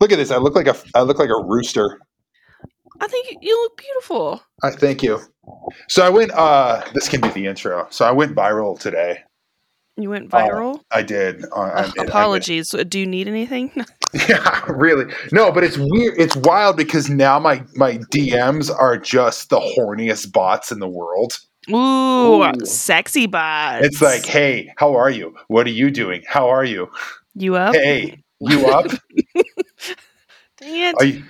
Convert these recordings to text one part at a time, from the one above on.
Look at this. I look like a I look like a rooster. I think you- you look beautiful. I thank you. So I went. uh This can be the intro. So I went viral today. You went viral. I did. Uh, I did. I apologies. Do you need anything? Yeah, really. No, but it's weird. It's wild because now my my DMs are just the horniest bots in the world. Ooh, Ooh. sexy bots. It's like, hey, how are you? What are you doing? How are you? you up? Hey, you up? Dang it. You,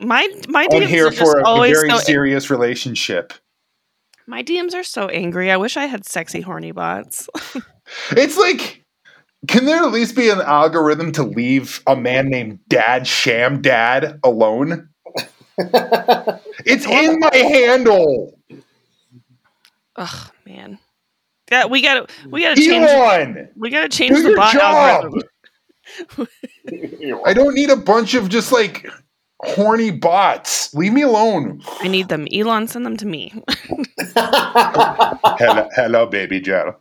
my my I'm DMs here are just for a always very so serious relationship. my DMs are so angry. I wish I had sexy horny bots. It's like, can there at least be an algorithm to leave a man named Dad Sham Dad alone? It's in my handle. Ugh, man. Yeah, we gotta we gotta change we gotta change the bot job. algorithm. I don't need a bunch of just like horny bots. Leave me alone. I need them. Elon, send them to me. Hello, hello, baby Joe.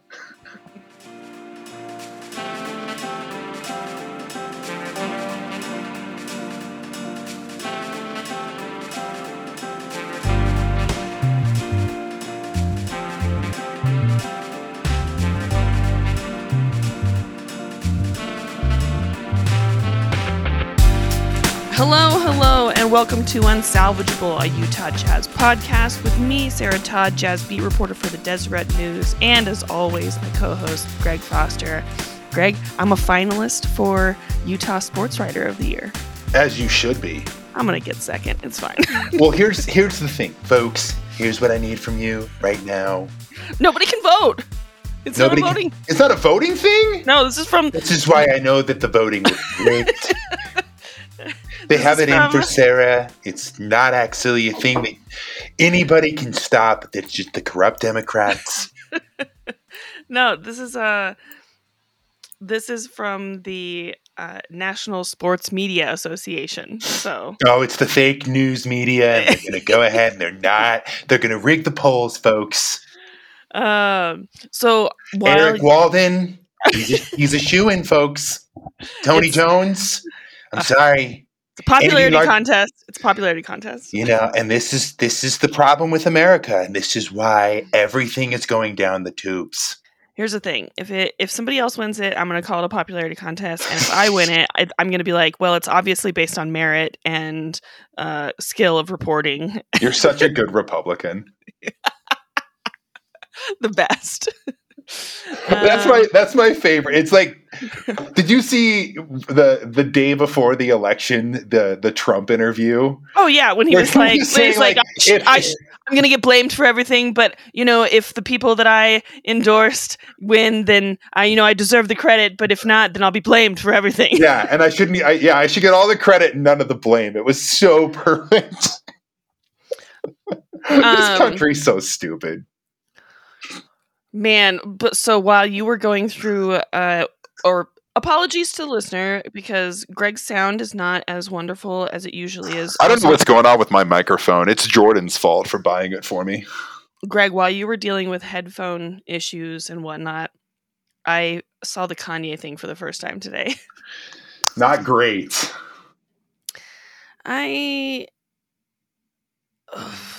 Hello, hello, and welcome to Unsalvageable, a Utah Jazz podcast with me, Sarah Todd, Jazz beat reporter for the Deseret News, and as always, my co-host Greg Foster. Greg, I'm a finalist for Utah Sports Writer of the Year. As you should be. I'm gonna get second. It's fine. Well, here's here's the thing, folks. Here's what I need from you right now. Nobody can vote. It's Nobody. not a voting. It's not a voting thing. No, this is from. This is why I know that the voting was rigged. they have it in for Sarah. It's not actually a thing that anybody can stop. It's just the corrupt Democrats. No, this is uh This is from the uh, National Sports Media Association. So Oh, it's the fake news media. And they're going to go ahead and they're not. They're going to rig the polls, folks. Um, so while Eric Walden, he's a, he's a shoe in, folks. Tony It's- Jones, I'm sorry. It's a popularity contest, it's a popularity contest. You know, and this is this is the problem with America, and this is why everything is going down the tubes. Here's the thing: if it if somebody else wins it, I'm going to call it a popularity contest, and if I win it, I, I'm going to be like, well, it's obviously based on merit and uh, skill of reporting, You're such a good Republican. the best. That's Um, my that's my favorite. It's like, did you see the the day before the election the the Trump interview? Oh yeah, when he Where was like, was he was saying, like, like, I sh- if- I I'm gonna get blamed for everything, but you know, if the people that I endorsed win, then I, you know, I deserve the credit. But if not, then I'll be blamed for everything. Yeah, and I shouldn't. I, yeah, I should get all the credit and none of the blame. It was so perfect. this Um, country's so stupid. Man, but so while you were going through, uh, or apologies to the listener because Greg's sound is not as wonderful as it usually is. I don't know what's going on with my microphone. It's Jordan's fault for buying it for me. Greg, while you were dealing with headphone issues and whatnot, I saw the Kanye thing for the first time today. Not great. I. Ugh.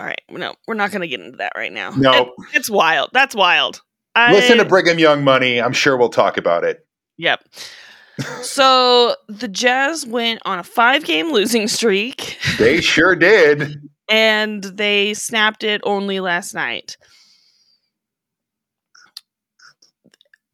All right, no, we're not going to get into that right now. No. It- it's wild. That's wild. I, Listen to Brigham Young Money. I'm sure we'll talk about it. Yep. so the Jazz went on a five-game losing streak, They sure did. and they snapped it only last night.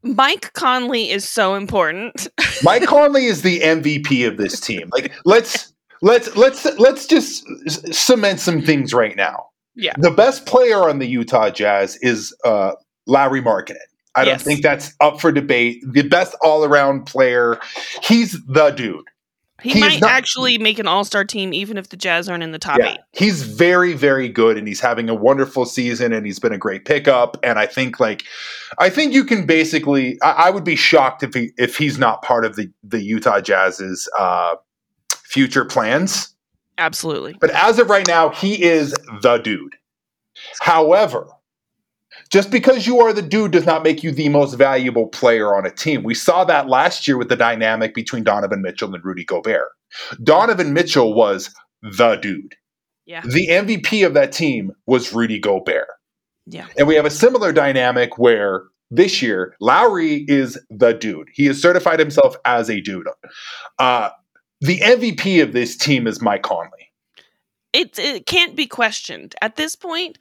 Mike Conley is so important. Mike Conley is the MVP of this team. Like let's let's let's let's just cement some things right now. Yeah. The best player on the Utah Jazz is uh Lauri Markkanen. I don't think that's up for debate. The best all-around player. He's the dude. He, He might not- actually make an all-star team even if the Jazz aren't in the top Yeah. eight. He's very, very good and he's having a wonderful season and he's been a great pickup. And I think like I think you can basically I, I would be shocked if he if he's not part of the, the Utah Jazz's uh future plans. Absolutely. But as of right now, he is the dude. However, just because you are the dude does not make you the most valuable player on a team. We saw that last year with the dynamic between Donovan Mitchell and Rudy Gobert. Donovan Mitchell was the dude. Yeah. The MVP of that team was Rudy Gobert. Yeah. And we have a similar dynamic where this year Lauri is the dude. He has certified himself as a dude. Uh, the MVP of this team is Mike Conley. It it can't be questioned at this point.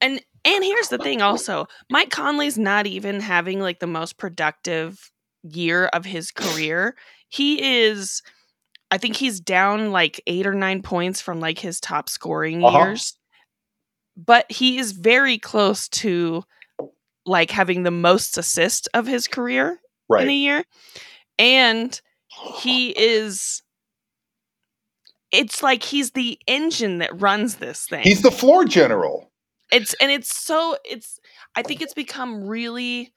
And and here's the thing also. Mike Conley's not even having like the most productive year of his career. He is I think he's down like 8 or 9 points from like his top scoring Uh-huh. years. But he is very close to like having the most assist of his career right. in a year. And he is it's like he's the engine that runs this thing. He's the floor general. it's and it's so it's I think it's become really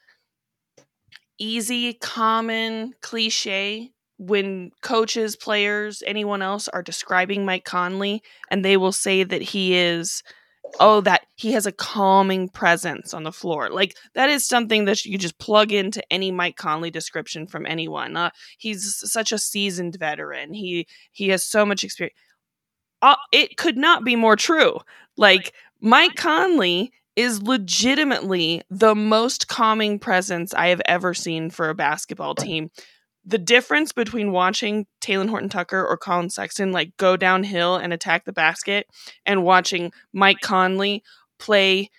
easy, common, cliche when coaches, players, anyone else are describing Mike Conley and they will say that he is oh that he has a calming presence on the floor. Like that is something that you just plug into any Mike Conley description from anyone. Uh, he's such a seasoned veteran. He he has so much experience. Uh, it could not be more true. Like Mike Conley is legitimately the most calming presence I have ever seen for a basketball team. The difference between watching Talen Horton Tucker or Collin Sexton like go downhill and attack the basket and watching Mike Conley play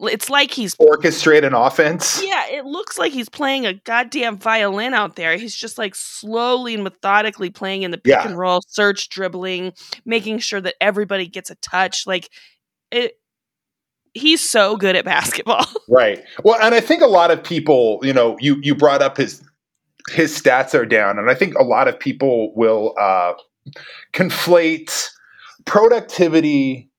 it's like he's Orchestrate an offense. yeah, it looks like he's playing a goddamn violin out there. He's just like slowly and methodically playing in the pick Yeah. and roll, search dribbling, making sure that everybody gets a touch. Like it he's so good at basketball. Right. Well, and I think a lot of people, you know, you you brought up his his stats are down, and I think a lot of people will uh, conflate productivity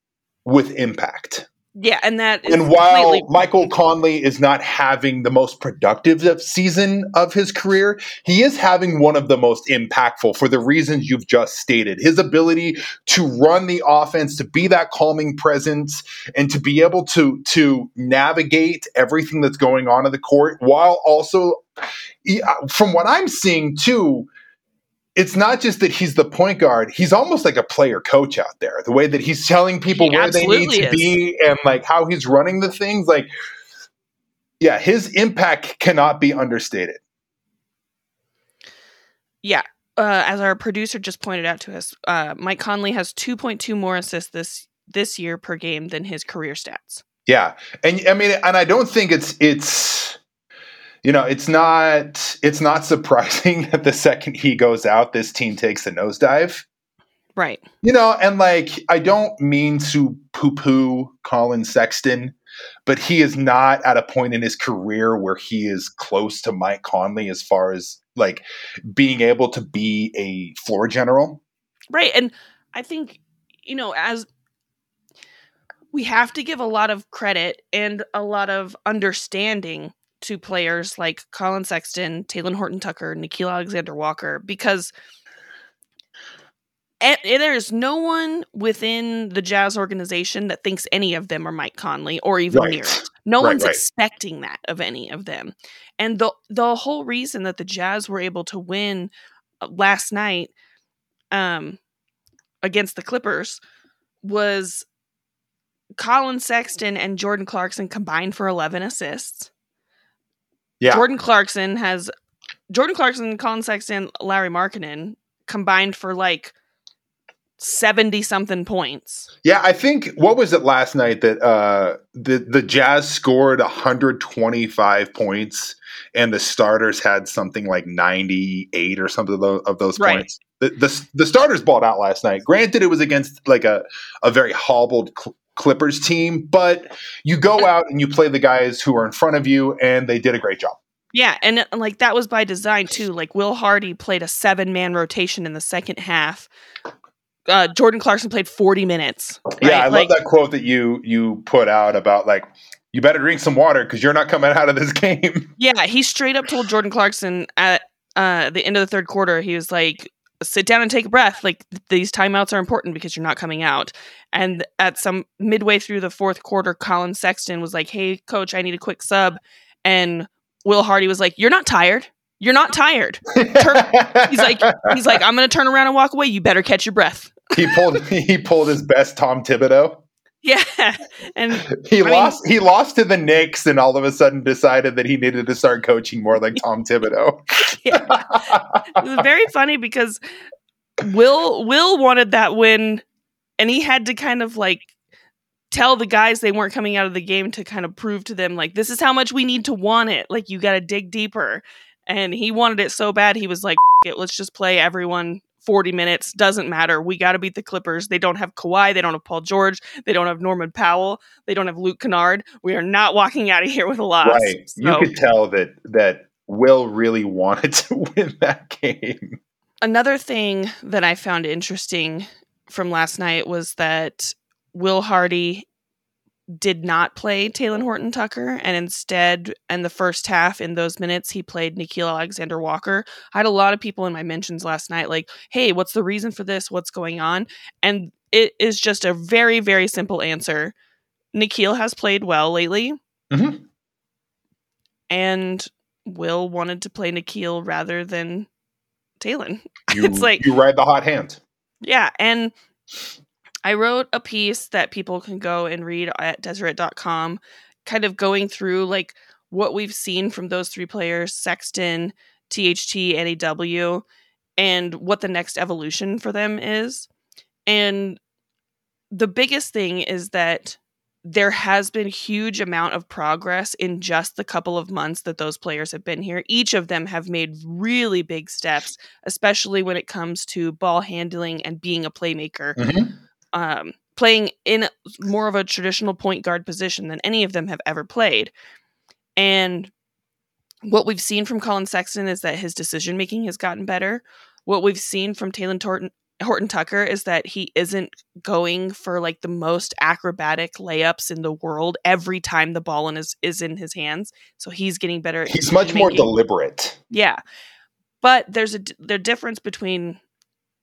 with impact. Yeah, and that And while completely- Michael Conley is not having the most productive of- season of his career, he is having one of the most impactful for the reasons you've just stated. His ability to run the offense, to be that calming presence, and to be able to to navigate everything that's going on in the court, while also, uh, from what I'm seeing too. It's not just that he's the point guard; he's almost like a player coach out there. The way that he's telling people He where they need to is. be and like how he's running the things, like yeah, his impact cannot be understated. yeah. Uh, as our producer just pointed out to us, uh, Mike Conley has 2.2 more assists this this year per game than his career stats. Yeah, and I mean, and I don't think it's it's you know it's not it's not surprising that the second he goes out, this team takes a nosedive. Right. You know, and like I don't mean to poo-poo Collin Sexton, but he is not at a point in his career where he is close to Mike Conley as far as like being able to be a floor general. Right. And I think, you know, as we have to give a lot of credit and a lot of understanding to players like Collin Sexton, Talen Horton Tucker, Nickeil Alexander Walker, because and there's no one within the Jazz organization that thinks any of them are Mike Conley or even Right. near it. No Right, one's right. expecting that of any of them. And the the whole reason that the Jazz were able to win uh, last night um against the Clippers was Collin Sexton and Jordan Clarkson combined for 11 assists. Yeah. Jordan Clarkson has Jordan Clarkson, Collin Sexton, Lauri Markkanen combined for like 70 something points. Yeah, I think what was it last night that uh, the the Jazz scored 125 points and the starters had something like 98 or something of tho- of those Right. points. The, the the starters balled out last night. Granted, it was against like a a very hobbled Clippers team, but you go out and you play the guys who are in front of you, and they did a great job. Yeah, and uh, like that was by design too. Like Will Hardy played a seven man rotation in the second half. Uh, Jordan Clarkson played 40 minutes. Yeah, I? Like- love that quote that you you put out about like you better drink some water because you're not coming out of this game. Yeah, he straight up told Jordan Clarkson at uh, the end of the third quarter, he was like, sit down and take a breath. Like these timeouts are important because you're not coming out. And at some midway through the fourth quarter, Collin Sexton was like, "Hey, coach, I need a quick sub," and Will Hardy was like, "You're not tired." You're not tired. Turn, he's like, he's like, I'm gonna turn around and walk away. You better catch your breath. he pulled he pulled his best Tom Thibodeau. Yeah, and he I lost. Mean, he lost to the Knicks, and all of a sudden decided that he needed to start coaching more like Tom Thibodeau. yeah, it was very funny because Will Will wanted that win, and he had to kind of like tell the guys they weren't coming out of the game to kind of prove to them like this is how much we need to want it. Like you got to dig deeper, and he wanted it so bad he was like, it, "Let's just play everyone 40 minutes. Doesn't matter. We got to beat the Clippers. They don't have Kawhi. They don't have Paul George. They don't have Norman Powell. They don't have Luke Kennard. We are not walking out of here with a loss. Right. So. You could tell that that Will really wanted to win that game. Another thing that I found interesting from last night was that Will Hardy did not play Talen Horton Tucker, and instead, in the first half, in those minutes, he played Nickeil Alexander Walker. I had a lot of people in my mentions last night, like, hey, what's the reason for this? What's going on? And it is just a very, very simple answer. Nickeil has played well lately. Mm-hmm. And Will wanted to play Nickeil rather than Talen. it's like you ride the hot hand. Yeah, and I wrote a piece that people can go and read at Deseret.com, kind of going through like what we've seen from those three players Sexton, THT, NAW, and what the next evolution for them is. And the biggest thing is that there has been huge amount of progress in just the couple of months that those players have been here. Each of them have made really big steps especially when it comes to ball handling and being a playmaker. Mm-hmm um, playing in more of a traditional point guard position than any of them have ever played. And what we've seen from Collin Sexton is that his decision making has gotten better. What we've seen from Talen Horton, Horton Tucker is that he isn't going for like the most acrobatic layups in the world every time the ball in his, is in his hands. So he's getting better. He's much more deliberate. Yeah. But there's a the difference between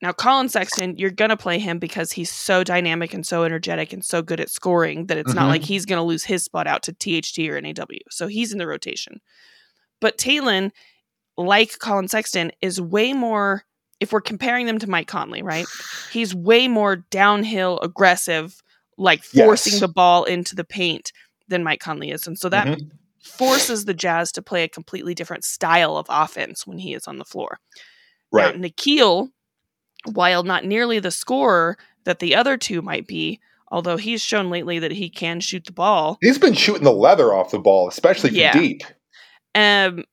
now, Collin Sexton, you're going to play him because he's so dynamic and so energetic and so good at scoring that it's mm-hmm. not like he's going to lose his spot out to THT or NAW. So he's in the rotation. But Talen, like Collin Sexton, is way more, if we're comparing them to Mike Conley, right? He's way more downhill aggressive, like forcing yes. the ball into the paint than Mike Conley is. And so that mm-hmm. forces the Jazz to play a completely different style of offense when he is on the floor. Right. Now, Nickeil while not nearly the scorer that the other two might be, although he's shown lately that he can shoot the ball. He's been shooting the leather off the ball, especially from yeah. deep. Um,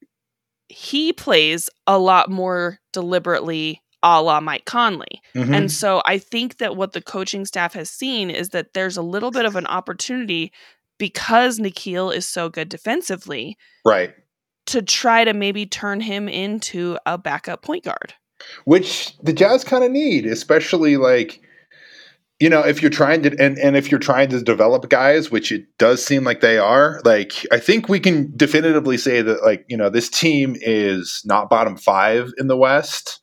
he plays a lot more deliberately a la Mike Conley. Mm-hmm. And so I think that what the coaching staff has seen is that there's a little bit of an opportunity because Nickeil is so good defensively. Right. To try to maybe turn him into a backup point guard which the Jazz kind of need, especially like you know if you're trying to and, and if you're trying to develop guys which it does seem like they are like i think we can definitively say that like you know this team is not bottom five in the west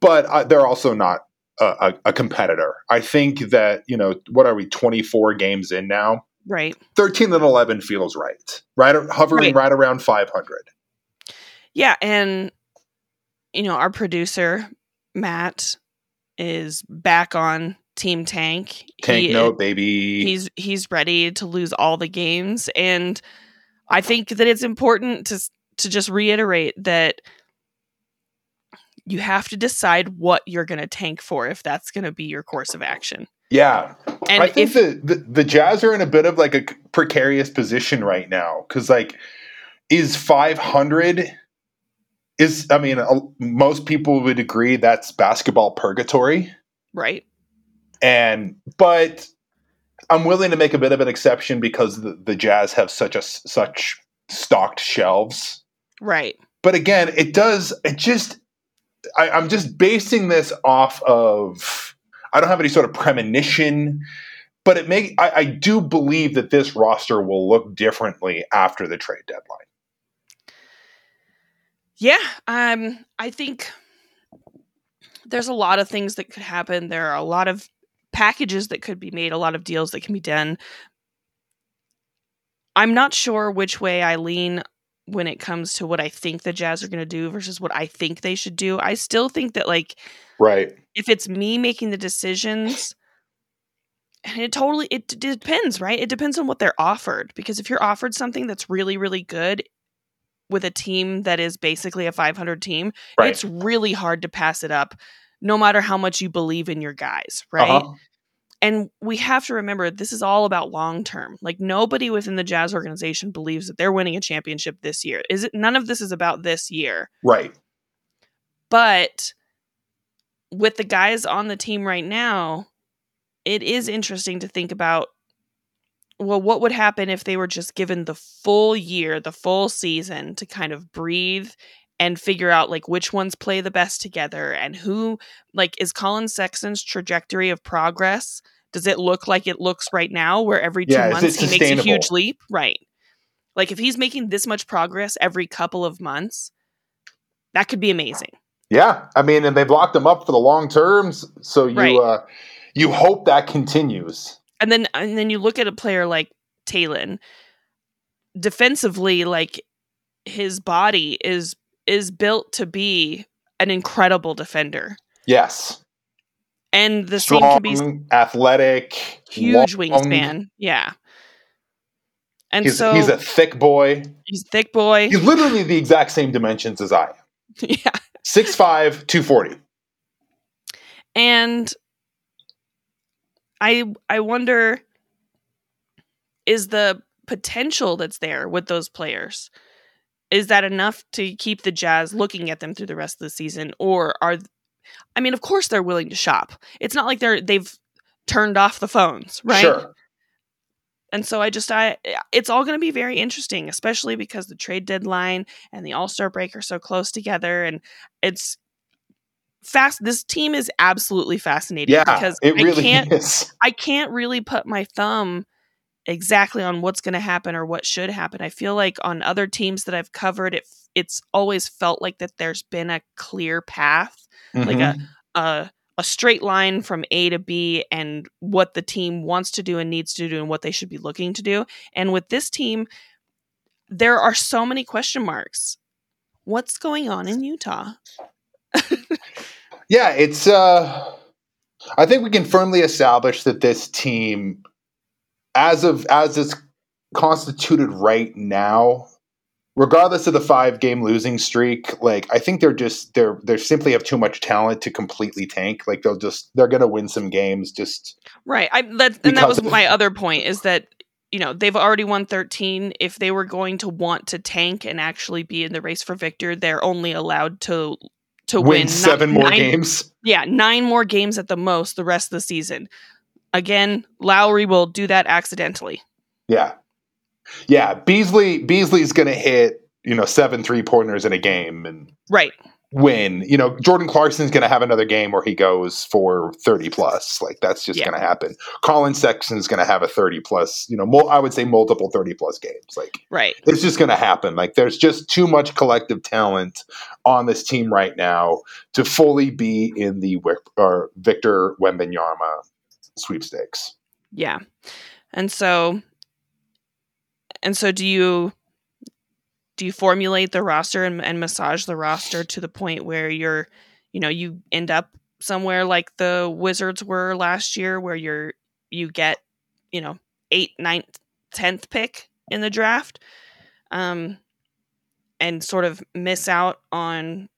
but uh, they're also not a, a, competitor. I think that you know what are we 24 games in now? Right. 13 and 11 feels right right hovering right, right around 500 yeah and you know, our producer, Matt, is back on Team Tank. Tank he, note, baby. He's he's ready to lose all the games. And I think that it's important to to just reiterate that you have to decide what you're going to tank for if that's going to be your course of action. Yeah. And I think if, the, the, the Jazz are in a bit of like a precarious position right now because, like, is 500 is I mean, uh, most people would agree that's basketball purgatory, right? And but I'm willing to make a bit of an exception because the, the Jazz have such a such stocked shelves, right? But again, it does. It just I, I'm just basing this off of I don't have any sort of premonition but it may I, I, do believe that this roster will look differently after the trade deadline. Yeah, um, I think there's a lot of things that could happen. There are a lot of packages that could be made, a lot of deals that can be done. I'm not sure which way I lean when it comes to what I think the Jazz are going to do versus what I think they should do. I still think that like right. If it's me making the decisions, and it totally it d- depends, right? It depends on what they're offered because if you're offered something that's really really good with a team that is basically a 500 team, Right. it's really hard to pass it up no matter how much you believe in your guys, right? Uh-huh. And we have to remember this is all about long term. Like nobody within the Jazz organization believes that they're winning a championship this year. Is it none of this is about this year. Right. But with the guys on the team right now, it is interesting to think about well, what would happen if they were just given the full year, the full season to kind of breathe and figure out like which ones play the best together and who like is Collin Sexton's trajectory of progress does it look like it looks right now where every 2 Yeah, months he makes a huge leap right like if he's making this much progress every couple of months that could be amazing Yeah, I mean, and they've locked him up for the long terms, so you Right. uh, you hope that continues. And then and then you look at a player like Talen defensively like his body is is built to be an incredible defender Yes, and the same strong, can be athletic, huge long. wingspan yeah and He's, so he's a thick boy. he's a thick boy He's literally the exact same dimensions as I am. yeah 6'5", 240. and i i wonder is the potential that's there with those players is that enough to keep the jazz looking at them through the rest of the season? Or are i mean of course they're willing to shop. It's not like they're they've turned off the phones right? Sure. and so i just i it's all going to be very interesting especially because the trade deadline and the all-star break are so close together and it's fast this team is absolutely fascinating Yeah, because it i really can't is. i can't really put my thumb exactly on what's going to happen or what should happen i feel like on other teams that i've covered it it's always felt like that there's been a clear path like Mhm. a a straight line from A to B and what the team wants to do and needs to do and what they should be looking to do. And with this team, there are so many question marks. What's going on in Utah? Yeah, it's. uh I think we can firmly establish that this team, as of as it's constituted right now, regardless of the five game losing streak, like I think they're just they're they simply have too much talent to completely tank. Like they'll just they're gonna win some games. Just Right. I that and that was my other point is that you know, they've already won 13. If they were going to want to tank and actually be in the race for victor, they're only allowed to to win, win, seven ni- more nine- games. Yeah, nine more games at the most the rest of the season. Again, Lauri will do that accidentally. Yeah, yeah. Beasley Beasley's gonna hit you know seven three pointers in a game and Right. Win. You know, Jordan Clarkson's going to have another game where he goes for 30 plus. Like that's just Yeah. going to happen. Collin Sexton's going to have a 30 plus, you know, mul- I would say multiple 30 plus games. Like Right. it's just going to happen. Like there's just too much collective talent on this team right now to fully be in the or Victor Wembanyama sweepstakes. Yeah. And so and so do you do you formulate the roster and, and massage the roster to the point where you're you know you end up somewhere like the wizards were last year where you're you get you know eighth ninth tenth pick in the draft um and sort of miss out on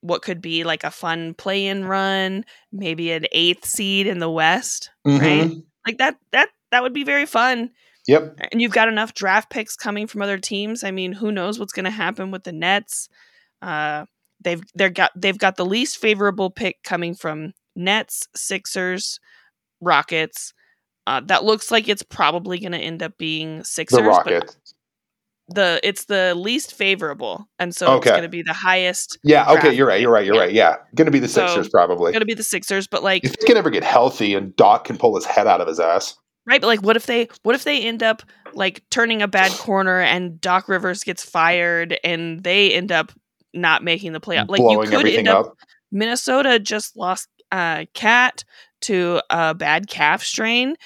what could be like a fun play-in run maybe an eighth seed in the west Right. Mhm. like that that that would be very fun Yep. and you've got enough draft picks coming from other teams. I mean, who knows what's going to happen with the Nets? Uh, they've they're got they've got the least favorable pick coming from Nets, Sixers, Rockets. Uh, that looks like it's probably going to end up being Sixers. The Rockets. The it's the least favorable, and so it's going to be the highest. Yeah. Okay. You're right. You're right. You're Yeah. right. Yeah. Going to be the So, Sixers probably. Going to be the Sixers, but like If they can ever get healthy and Doc can pull his head out of his ass. Right, but like what if they what if they end up like turning a bad corner and Doc Rivers gets fired and they end up not making the playoff? Like you blowing could everything end up, up. Minnesota just lost uh, KAT to a bad calf strain.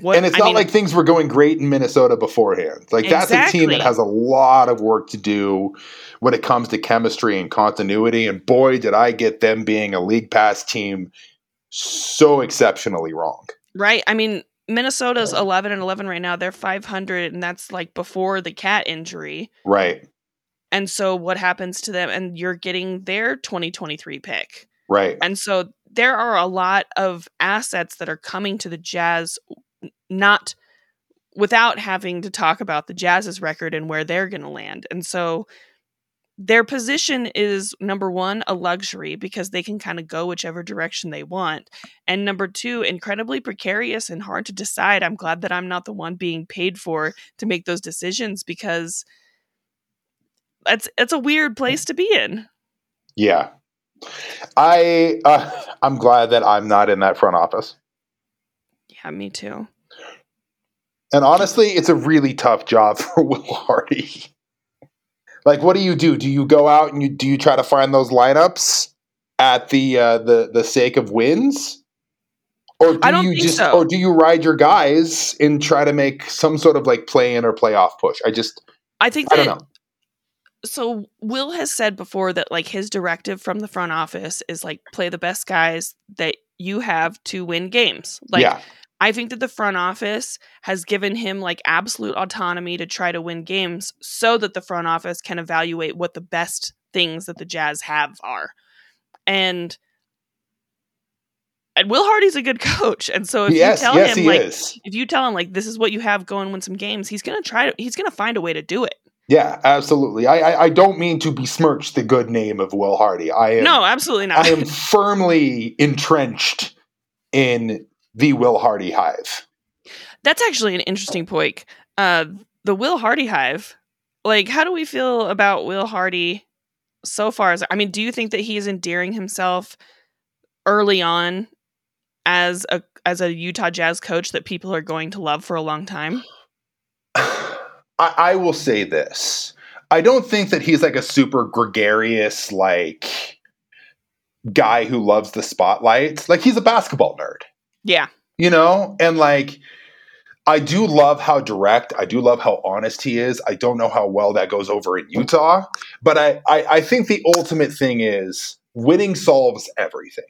What, and it's I not mean, like things were going great in Minnesota beforehand. Like that's a team that has a lot of work to do when it comes to chemistry and continuity. And boy, did I get them being a league pass team so exceptionally wrong. Right. I mean, Minnesota's 11 and 11 right now. They're 500 and that's like before the KAT injury. Right. And so what happens to them and you're getting their 2023 pick. Right. And so there are a lot of assets that are coming to the Jazz not without having to talk about the Jazz's record and where they're going to land. And so their position is number one, a luxury because they can kind of go whichever direction they want. And number two, incredibly precarious and hard to decide. I'm glad that I'm not the one being paid for to make those decisions because it's it's a weird place to be in. Yeah. I uh, I'm glad that I'm not in that front office. Yeah, me too. And honestly, it's a really tough job for Will Hardy. Like, what do you do? Do you go out and you do you try to find those lineups at the uh, the the sake of wins? Or do you just so. or do you ride your guys and try to make some sort of like play in or playoff push? I just I think I don't know. So Will has said before that like his directive from the front office is like play the best guys that you have to win games. Like yeah. I think that the front office has given him like absolute autonomy to try to win games so that the front office can evaluate what the best things that the Jazz have are. And and Will Hardy's a good coach, and so if yes, you tell yes, him like is. if you tell him like this is what you have, go and win some games, he's gonna try to he's gonna find a way to do it. Yeah, absolutely. I, I, I don't mean to besmirch the good name of Will Hardy. I am no, absolutely not. I am firmly entrenched in the Will Hardy hive. That's actually an interesting point. Uh, the Will Hardy hive. Like, how do we feel about Will Hardy so far? As I mean, do you think that he is endearing himself early on as a as a Utah Jazz coach that people are going to love for a long time? I, I will say this. I don't think that he's like a super gregarious, like guy who loves the spotlight. Like he's a basketball nerd. Yeah. You know, and like I do love how direct, I do love how honest he is. I don't know how well that goes over in Utah, but I, I, I think the ultimate thing is winning solves everything.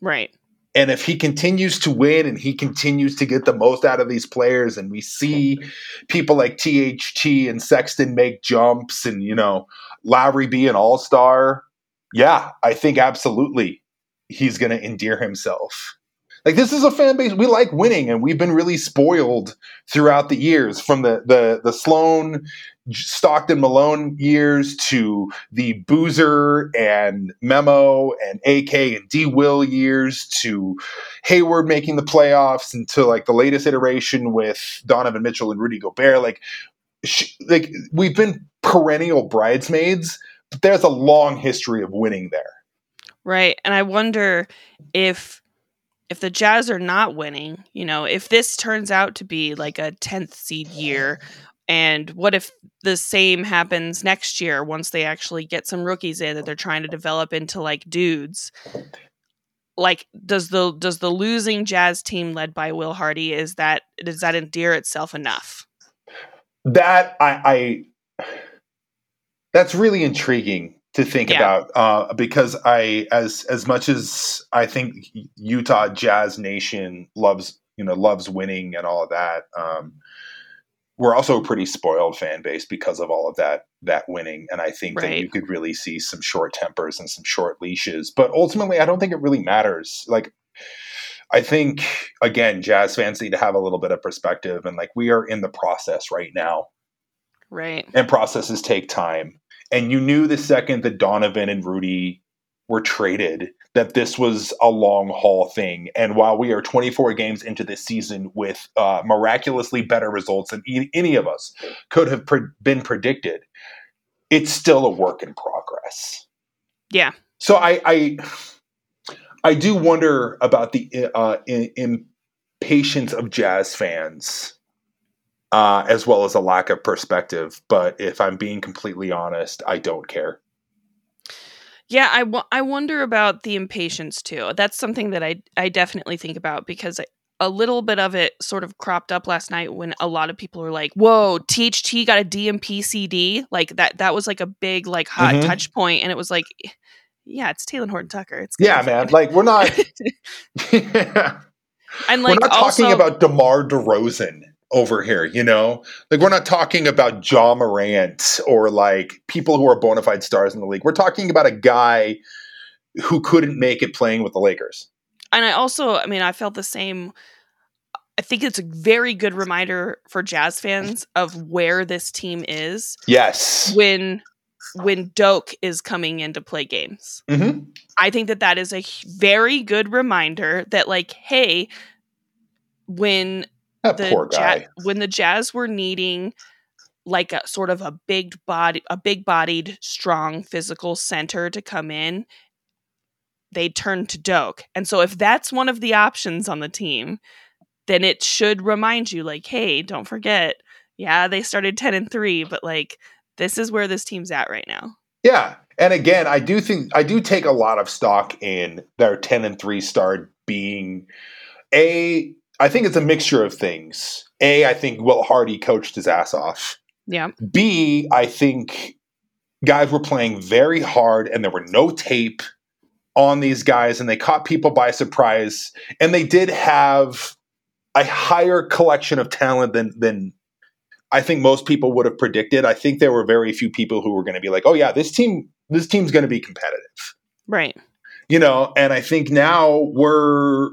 Right. And if he continues to win and he continues to get the most out of these players, and we see people like THT and Sexton make jumps and, you know, Lauri be an all star, yeah, I think absolutely he's going to endear himself. Like this is a fan base we like winning, and we've been really spoiled throughout the years from the the the Sloan Stockton Malone years to the Boozer and Memo and AK and D Will years to Hayward making the playoffs and to like the latest iteration with Donovan Mitchell and Rudy Gobert. Like, sh- like we've been perennial bridesmaids, but there's a long history of winning there. Right, and I wonder if if the Jazz are not winning, you know, if this turns out to be like a 10th seed year and what if the same happens next year once they actually get some rookies in that they're trying to develop into like dudes? Like does the does the losing Jazz team led by Will Hardy is that does that endear itself enough? That I, I that's really intriguing to think yeah. about uh, because I as as much as I think Utah Jazz Nation loves you know loves winning and all of that. Um, we're also a pretty spoiled fan base because of all of that that winning and i think right. that you could really see some short tempers and some short leashes but ultimately i don't think it really matters like i think again jazz fans need to have a little bit of perspective and like we are in the process right now right and processes take time and you knew the second that donovan and rudy were traded that this was a long haul thing. And while we are 24 games into this season with uh, miraculously better results than e- any of us could have pre- been predicted, it's still a work in progress. Yeah. So I I, I do wonder about the uh, impatience of jazz fans. Uh, as well as a lack of perspective. But if I'm being completely honest, I don't care. Yeah, I, w- I wonder about the impatience too. That's something that I I definitely think about because I, a little bit of it sort of cropped up last night when a lot of people were like, "Whoa, THT got a DNP CD!" Like that. That was like a big like hot Mhm. touch point, and it was like, yeah, it's Talen Horton Tucker. It's Yeah, man. Like we're not fine. and we're like not also, talking about DeMar DeRozan over here, you know? Like we're not talking about Ja Morant or like people who are bona fide stars in the league. We're talking about a guy who couldn't make it playing with the Lakers. and I also, I mean, I felt the same. I think it's a very good reminder for Jazz fans of where this team is Yes. when when Doak is coming in to play games. hmm I think that that is a very good reminder that like hey when That the poor Ja- guy. when the Jazz were needing like a sort of a big body a big bodied strong physical center to come in they turned to Doak. And so if that's one of the options on the team then it should remind you like hey don't forget yeah they started 10 and 3 but like this is where this team's at right now. Yeah. And again, I do think I do take a lot of stock in their 10 and 3 start being a I think it's a mixture of things. A, I think Will Hardy coached his ass off. Yeah. B, I think guys were playing very hard and there were no tape on these guys and they caught people by surprise and they did have a higher collection of talent than than I think most people would have predicted. I think there were very few people who were going to be like, "Oh yeah, this team this team's going to be competitive." Right. You know, and I think now we're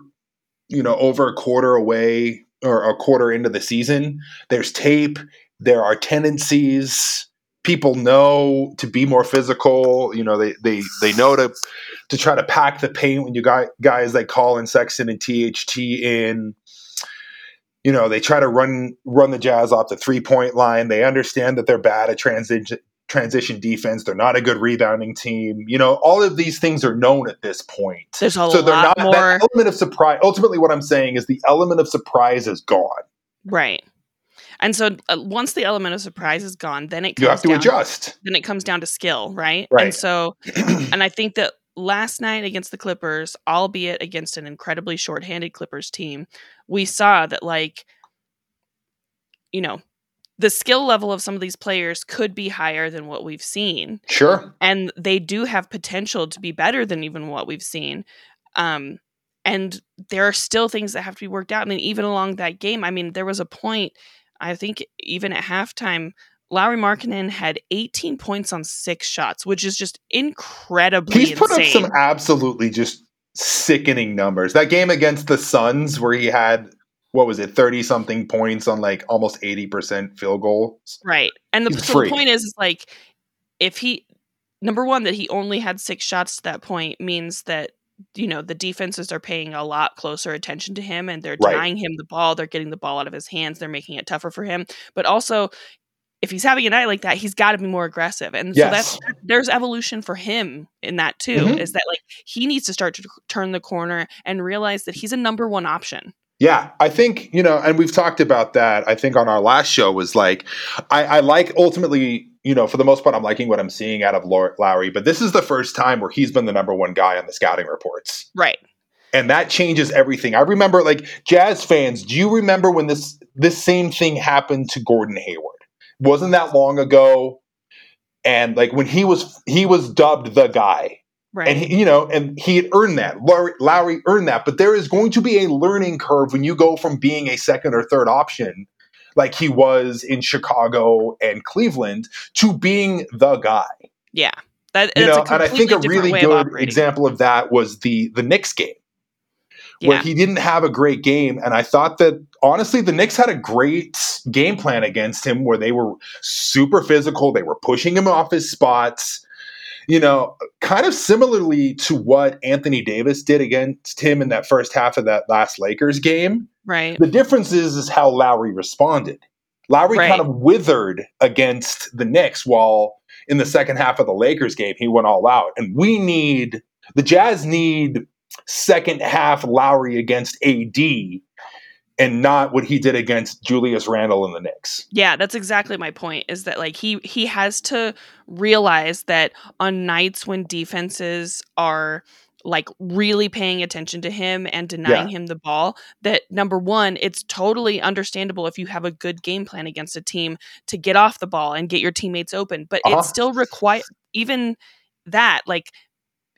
you know over a quarter away or a quarter into the season. There's tape, there are tendencies. People know to be more physical. You know, they they they know to to try to pack the paint when you got guys like Collin Sexton and THT in. You know, they try to run run the Jazz off the three point line. They understand that they're bad at transition transition defense. They're not a good rebounding team. You know, all of these things are known at this point. There's a so they're lot not more that element of surprise. Ultimately, what I'm saying is the element of surprise is gone. Right. And so uh, once the element of surprise is gone, then it comes You have to down, adjust. then it comes down to skill, right? Right. And so and I think that last night against the Clippers, albeit against an incredibly shorthanded Clippers team, we saw that like you know, the skill level of some of these players could be higher than what we've seen Sure. and they do have potential to be better than even what we've seen. Um, and there are still things that have to be worked out. I mean, even along that game, I mean, there was a point, I think, even at halftime, Lauri Markkanen had 18 points on six shots, which is just incredibly He's put up some absolutely just sickening numbers. That game against the Suns, where he had what was it, thirty something points on like almost eighty percent field goals. Right. And the, so the point is, is like, if he, number one, that he only had six shots to that point means that, you know, the defenses are paying a lot closer attention to him and they're Right. denying him the ball. They're getting the ball out of his hands. They're making it tougher for him. But also, if he's having a night like that, he's got to be more aggressive. And so Yes. that's, there's evolution for him in that too, Mhm. is that like he needs to start to turn the corner and realize that he's a number one option. Yeah, I think you know, and we've talked about that. I think on our last show was like, I, I like ultimately, you know, for the most part, I'm liking what I'm seeing out of Lauri, but this is the first time where he's been the number one guy on the scouting reports. Right. and that changes everything. I remember, like Jazz fans, do you remember when this this same thing happened to Gordon Hayward? Wasn't that long ago? And like when he was he was dubbed the guy, Right. and he, you know, and he had earned that. Lauri, Lauri earned that, but there is going to be a learning curve when you go from being a second or third option, like he was in Chicago and Cleveland, to being the guy yeah. That, you know, a and I think a really way of good example of that was the the Knicks game where Yeah. he didn't have a great game, and I thought that honestly the Knicks had a great game plan against him where they were super physical, they were pushing him off his spots. You know, kind of similarly to what Anthony Davis did against him in that first half of that last Lakers game. Right. The difference is is how Lauri responded. Lauri Right. kind of withered against the Knicks while in the second half of the Lakers game he went all out. And we need the Jazz need second half Lauri against AD and not what he did against Julius Randle and the Knicks. Yeah, that's exactly my point. Is that like he he has to realize that on nights when defenses are like really paying attention to him and denying him the ball that number one it's totally understandable if you have a good game plan against a team to get off the ball and get your teammates open but Uh-huh. it still require even that like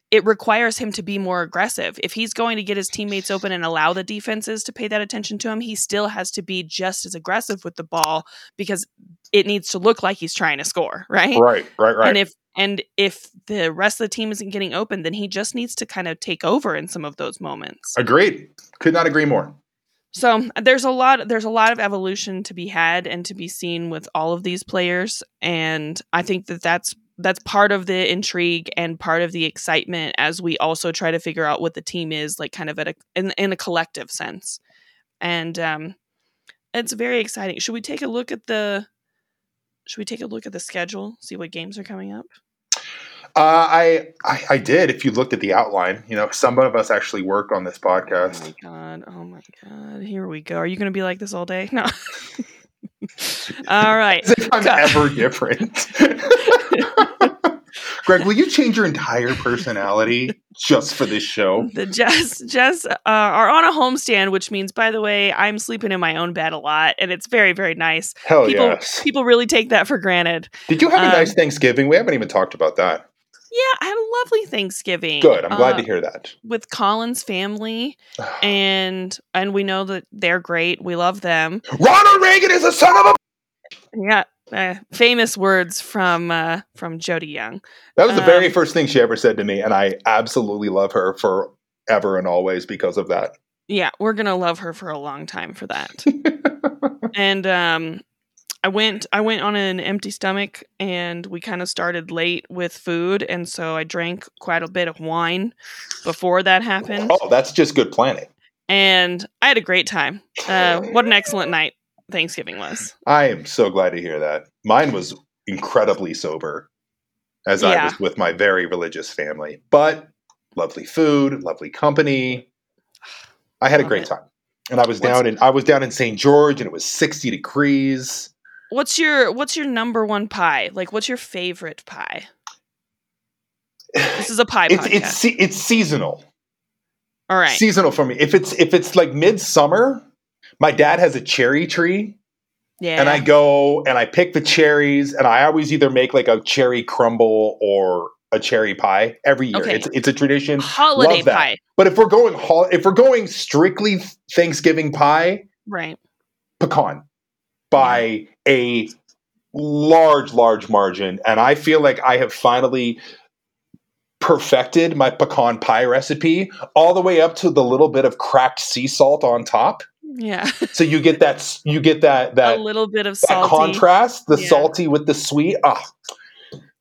it requires him to be more aggressive if he's going to get his teammates open and allow the defenses to pay that attention to him he still has to be just as aggressive with the ball because it needs to look like he's trying to score right Right, right, right. and if and if the rest of the team isn't getting open, then he just needs to kind of take over in some of those moments. Agreed. Could not agree more. So there's a lot there's a lot of evolution to be had and to be seen with all of these players, and I think that that's that's part of the intrigue and part of the excitement as we also try to figure out what the team is like, kind of at a in, in a collective sense, and um, it's very exciting. Should we take a look at the should we take a look at the schedule, see what games are coming up? Uh, I, I I did. If you looked at the outline, you know, some of us actually work on this Oh podcast. my god! Oh my god! Here we go. Are you going to be like this all day? No. all right. As if I'm ever different. Greg, will you change your entire personality just for this show? The Jazz Jazz uh, are on a homestand, which means, by the way, I'm sleeping in my own bed a lot, and it's very very nice. Hell people yes. people really take that for granted. Did you have a um, nice Thanksgiving? We haven't even talked about that. Yeah, I had a lovely Thanksgiving. Good. I'm glad uh, to hear that. with Colin's family, and and we know that they're great. We love them. Ronald Reagan is a son of a. Yeah, uh, famous words from uh, from Jody Young. That was the Um, very first thing she ever said to me, and I absolutely love her forever and always because of that. Yeah, we're gonna love her for a long time for that. and um I went I went on an empty stomach and we kind of started late with food and so I drank quite a bit of wine before that happened oh, that's just good planning. and I had a great time. Uh what an excellent night Thanksgiving was. I am so glad to hear that. Mine was incredibly sober, as I was with my very religious family, but lovely food, lovely company. I had a great it. time, and I was What's- down in I was down in St. George, and it was sixty degrees. What's your what's your number one pie? Like what's your favorite pie? This is a pie It's podcast. it's it's seasonal. All right. Seasonal for me. If it's if it's like midsummer, my dad has a cherry tree, yeah. and I go and I pick the cherries, and I always either make like a cherry crumble or a cherry pie every year. Okay. It's it's a tradition. holiday pie. But if we're going hol- if we're going strictly Thanksgiving pie, Right. pecan by a large large margin, and I feel like I have finally perfected my pecan pie recipe all the way up to the little bit of cracked sea salt on top. Yeah. So you get that you get that that a little bit of salty. contrast, the Yeah. salty with the sweet. Ah,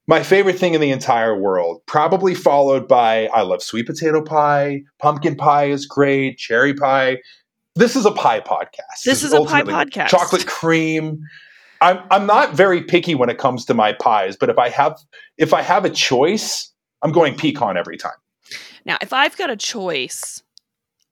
my favorite thing in the entire world. Probably followed by I love sweet potato pie, pumpkin pie is great, cherry pie. This is a pie podcast. This is a pie podcast. Chocolate cream. I'm I'm not very picky when it comes to my pies, but if I have if I have a choice, I'm going pecan every time. Now, if I've got a choice,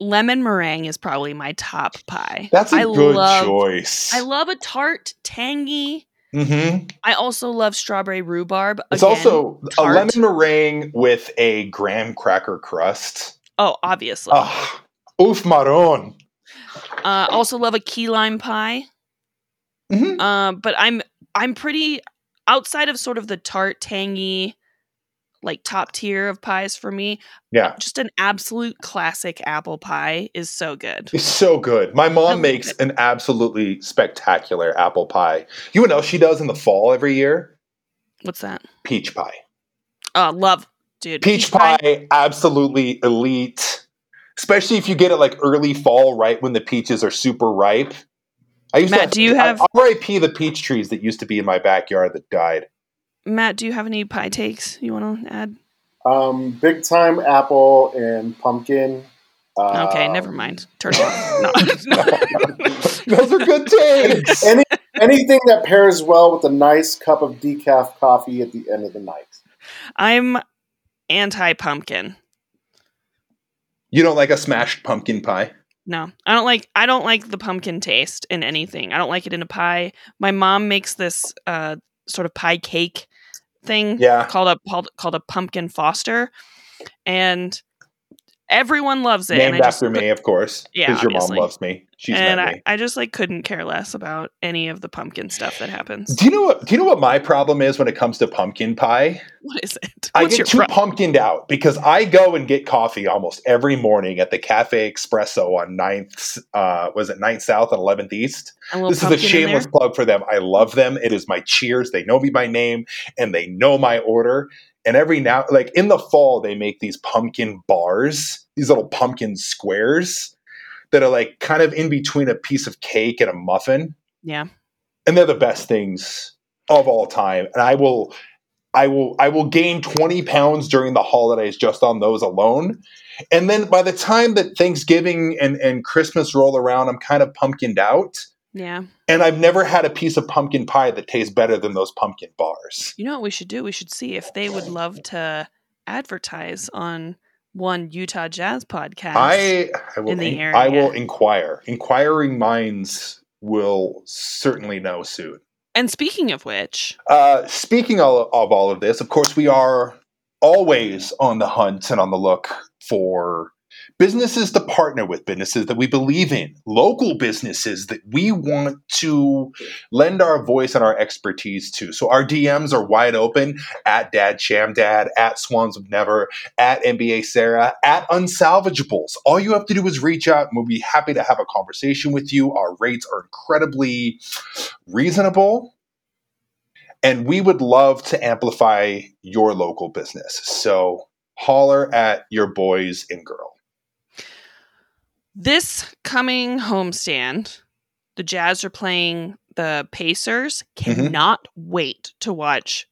lemon meringue is probably my top pie. That's a I good love, choice. I love a tart, tangy. hmm I also love strawberry rhubarb. It's Again, also a lemon meringue with a graham cracker crust. Oh, obviously. Ah, oof. Uh, also love a key lime pie. Mhm. Uh, but I'm I'm pretty outside of sort of the tart, tangy, like top tier of pies for me. Yeah, Just an absolute classic apple pie is so good. it's so good. My mom makes an absolutely spectacular apple pie. You know what she does in the fall every year? What's that? Peach pie. Oh, love, dude. Peach pie, absolutely elite. Especially if you get it like early fall, right when the peaches are super ripe. I used Matt, to do you have- R.I.P. the peach trees that used to be in my backyard that died. Matt, do you have any pie takes you want to add? Um, big time apple and pumpkin. Okay, Um, never mind. Turn it off. No, no. Those are good takes. Any, anything that pairs well with a nice cup of decaf coffee at the end of the night. I'm anti pumpkin. You don't like a smashed pumpkin pie? No, I don't like. I don't like the pumpkin taste in anything. I don't like it in a pie. My mom makes this uh, sort of pie cake thing Yeah. called a called, called a pumpkin foster, and everyone loves it. and Named I just after me, of course. Yeah, Because your mom loves me. She's and I. I just like couldn't care less about any of the pumpkin stuff that happens. Do you know what? Do you know what my problem is when it comes to pumpkin pie? What is it? I What's get too your pro- pumpkined out because I go and get coffee almost every morning at the Cafe Espresso on 9th, uh, was it 9th South and 11th East? This is a shameless plug for them. I love them. It is my cheers. They know me by name and they know my order. And every now, like in the fall, they make these pumpkin bars, these little pumpkin squares that are like kind of in between a piece of cake and a muffin. Yeah, And they're the best things of all time. And I will. I will I will gain 20 pounds during the holidays just on those alone. And then by the time that Thanksgiving and, and Christmas roll around, I'm kind of pumpkined out. yeah. And I've never had a piece of pumpkin pie that tastes better than those pumpkin bars. You know what we should do? We should see if they would love to advertise on one Utah Jazz podcast. I, I will in the in- I will inquire. Inquiring minds will certainly know soon. and speaking of which, Uh, speaking of, of all of this, of course, we are always on the hunt and on the look for businesses to partner with, businesses that we believe in, local businesses that we want to lend our voice and our expertise to. So our DMs are wide open at Dad Sham Dad, at Swans of Never, at NBA Sarah, at Unsalvageables. All you have to do is reach out and we'll be happy to have a conversation with you. Our rates are incredibly reasonable and we would love to amplify your local business. So holler at your boys and girl. This coming homestand, the Jazz are playing the Pacers. Mhm. Cannot wait to watch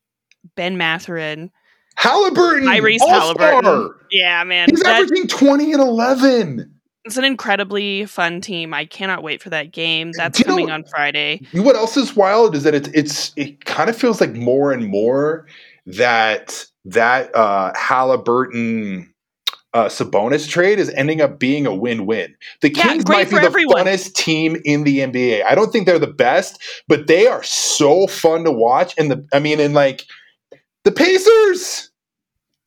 Ben Mathurin. Halliburton, Tyrese all-star. Halliburton. Yeah, man. He's That, averaging twenty and eleven. it's an incredibly fun team. I cannot wait for that game. That's you know- coming on Friday. You know what else is wild is that it's it's it kind of feels like more and more that that uh, Halliburton. Uh, Sabonis trade is ending up being a win-win. The Kings great might be the everyone. funnest team in the NBA. I don't think they're the best, but they are so fun to watch. And the, I mean, and like the Pacers,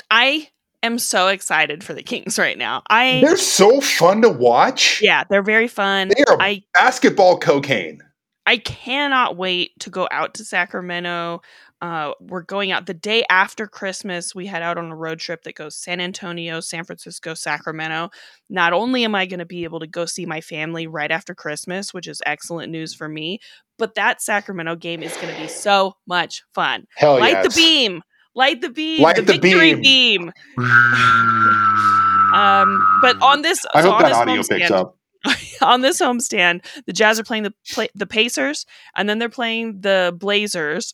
I am so excited for the Kings right now. I they're so fun to watch. yeah, they're very fun. They are I basketball cocaine. I cannot wait to go out to Sacramento. Uh, we're going out the day after Christmas. We head out on a road trip that goes San Antonio, San Francisco, Sacramento. Not only am I going to be able to go see my family right after Christmas, which is excellent news for me, but that Sacramento game is going to be so much fun. Hell Light yes. the beam. Light the beam. Light the, the victory beam. beam. Um, but on this, I so hope on that this audio homestand- picks up. on this homestand, the Jazz are playing the play, the Pacers, and then they're playing the Blazers,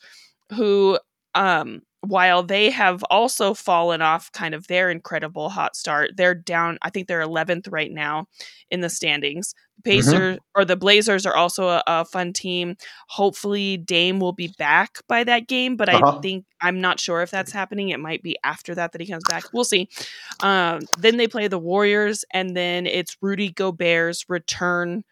who, um, while they have also fallen off kind of their incredible hot start, they're down. I think they're 11th right now in the standings. The Pacers or the Blazers are also a, a fun team. Hopefully, Dame will be back by that game, but Uh-huh. I think I'm not sure if that's happening. It might be after that that he comes back. We'll see. Um, then they play the Warriors, and then it's Rudy Gobert's return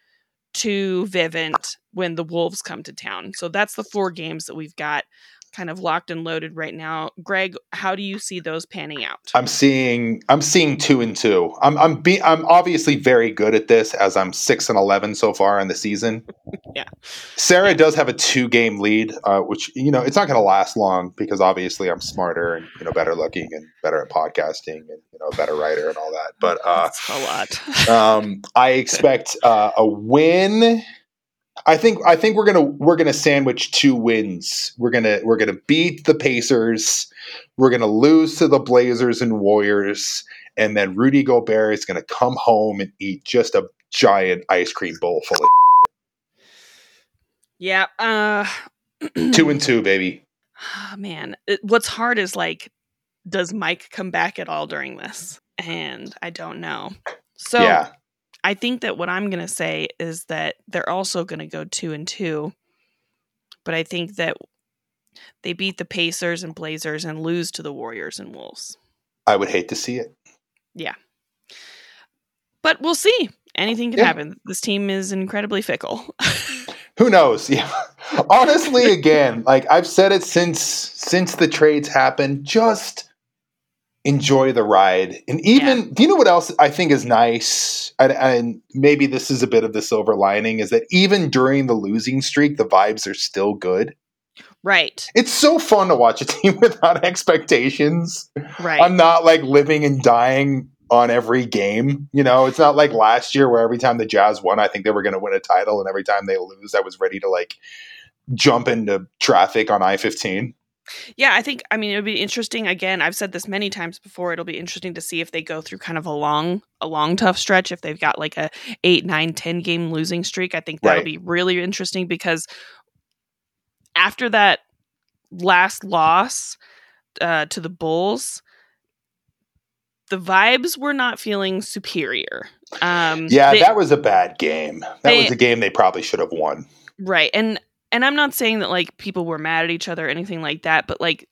to Vivint when the Wolves come to town. So that's the four games that we've got kind of locked and loaded right now. Greg, how do you see those panning out? I'm seeing I'm seeing two and two. I'm I'm be, I'm obviously very good at this as I'm six and eleven so far in the season. Yeah. Sarah does have a two game lead, uh, which you know it's not going to last long because obviously I'm smarter and you know better looking and better at podcasting and you know a better writer and all that. But uh, That's a lot. um, I expect uh, a win. I think I think we're gonna we're gonna sandwich two wins. We're gonna we're gonna beat the Pacers. We're gonna lose to the Blazers and Warriors, and then Rudy Gobert is gonna come home and eat just a giant ice cream bowl full of yeah. Uh, two and two, baby. Ah, man, it, what's hard is like, does Mike come back at all during this? And I don't know. So yeah, I think that what I'm going to say is that they're also going to go two and two. But I think that they beat the Pacers and Blazers and lose to the Warriors and Wolves. I would hate to see it. Yeah. But we'll see. anything can Yeah. happen. This team is incredibly fickle. Who knows? Yeah. Honestly, again, like I've said it since since the trades happened, just enjoy the ride. And even, do you know what else I think is nice? And, and maybe this is a bit of the silver lining is that even during the losing streak, the vibes are still good. right. It's so fun to watch a team without expectations. Right. I'm not like living and dying on every game. You know, it's not like last year where every time the Jazz won, I think they were going to win a title, and every time they lose, I was ready to like jump into traffic on I 15. Yeah, I think I mean it would be interesting again, I've said this many times before, it'll be interesting to see if they go through kind of a long a long tough stretch if they've got like a 8, 9, 10 game losing streak. I think that'll Right. be really interesting because after that last loss uh, to the Bulls, the vibes were not feeling superior. Um, Yeah, they- that was a bad game. That they- was a game they probably should have won. Right. And and I'm not saying that like people were mad at each other or anything like that, but like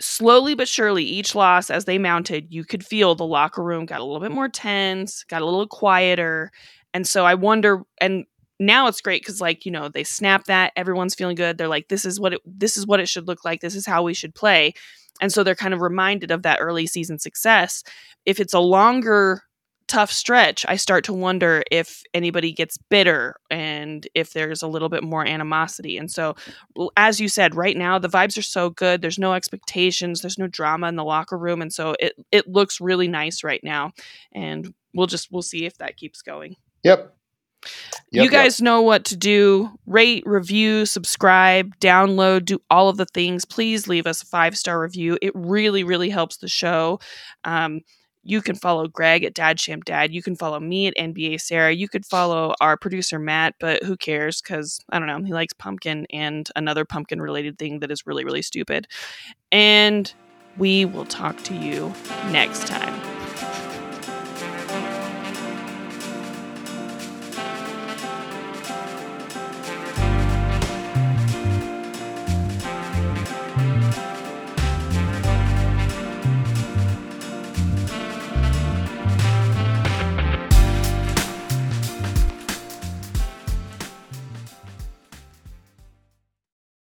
slowly but surely each loss as they mounted, you could feel the locker room got a little bit more tense, got a little quieter. And so I wonder and now it's great cuz like, you know, they snap that, everyone's feeling good. They're like this is what it this is what it should look like. This is how we should play. And so they're kind of reminded of that early season success. If it's a longer tough stretch, I start to wonder if anybody gets bitter and if there's a little bit more animosity. And so, as you said, right now the vibes are so good. There's no expectations. There's no drama in the locker room, and so it it looks really nice right now. And we'll just we'll see if that keeps going. Yep. you Yep, yep. guys know what to do. Rate, review, subscribe, download, do all of the things. Please leave us a five star review. It really, really helps the show. Um, you can follow Greg at Dad Sham Dad. You can follow me at NBA Sarah. You could follow our producer Matt, but who cares? Because I don't know. He likes pumpkin and another pumpkin related thing that is really, really stupid. And we will talk to you next time.